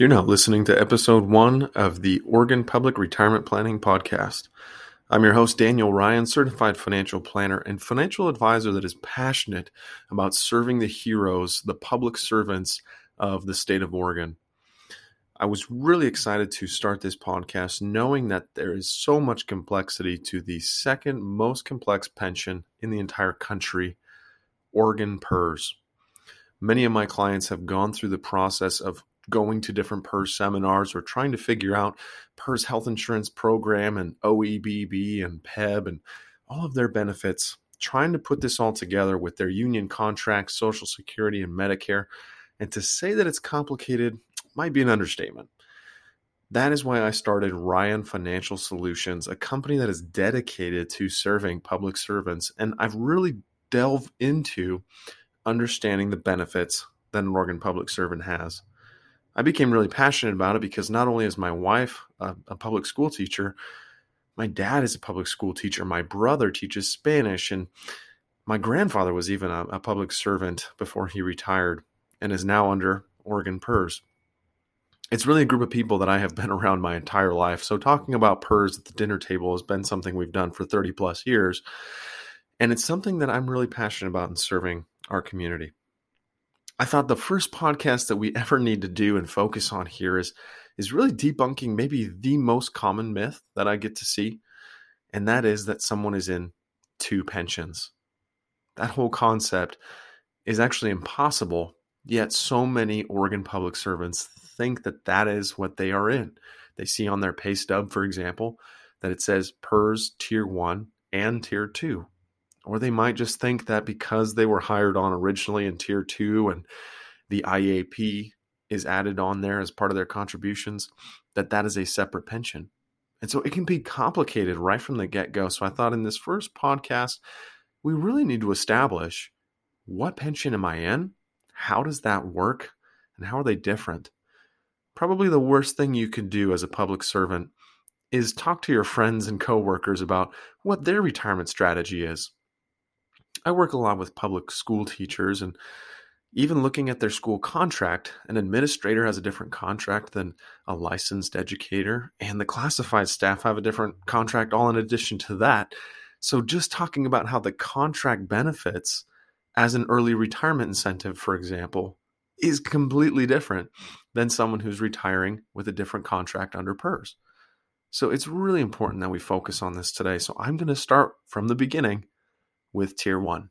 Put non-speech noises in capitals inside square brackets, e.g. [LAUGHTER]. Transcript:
You're now listening to episode one of the Oregon Public Retirement Planning Podcast. I'm your host, Daniel Ryan, certified financial planner and financial advisor that is passionate about serving the heroes, the public servants of the state of Oregon. I was really excited to start this podcast knowing that there is so much complexity to the second most complex pension in the entire country, Oregon PERS. Many of my clients have gone through the process of going to different PERS seminars or trying to figure out PERS health insurance program and OEBB and PEBB and all of their benefits, trying to put this all together with their union contracts, Social Security, and Medicare. And to say that it's complicated might be an understatement. That is why I started Ryan Financial Solutions, a company that is dedicated to serving public servants. And I've really delved into understanding the benefits that an Oregon public servant has. I became really passionate about it because not only is my wife a, a, public school teacher, my dad is a public school teacher, my brother teaches Spanish, and my grandfather was even a, a public servant before he retired and is now under Oregon PERS. It's really a group of people that I have been [LAUGHS] around my entire life. So, talking about PERS at the dinner table has been something we've done for 30 plus years. And it's something that I'm really passionate about in serving our community. I thought the first podcast that we [LAUGHS] ever need to do and focus on here is is really debunking maybe the most common myth that I get to see, and that is that someone is in two pensions. That whole concept is actually impossible, yet so many Oregon public servants think that that is what they are in. They see on their pay stub, for example, that it says PERS Tier 1 and Tier 2. Or they might just think that because they were hired on originally in tier two and the IAP is added on there as part of their contributions, that that is a separate pension. And so it can be complicated right from the get go. So I thought in this first podcast, we really need to establish what pension am I in? How does that work? And how are they different? Probably the worst thing you can do as a public servant is talk to your friends and coworkers about what their retirement strategy is. I work a lot with public school teachers and even looking at their school contract, an administrator has a different contract than a licensed educator, and the classified staff have a different contract, all in addition to that. So, just talking about how the contract benefits as an early retirement incentive, for example, is completely different than someone who's retiring with a different contract under PERS. So, it's really important that we focus on this today. So, I'm going to start from the beginning with tier one.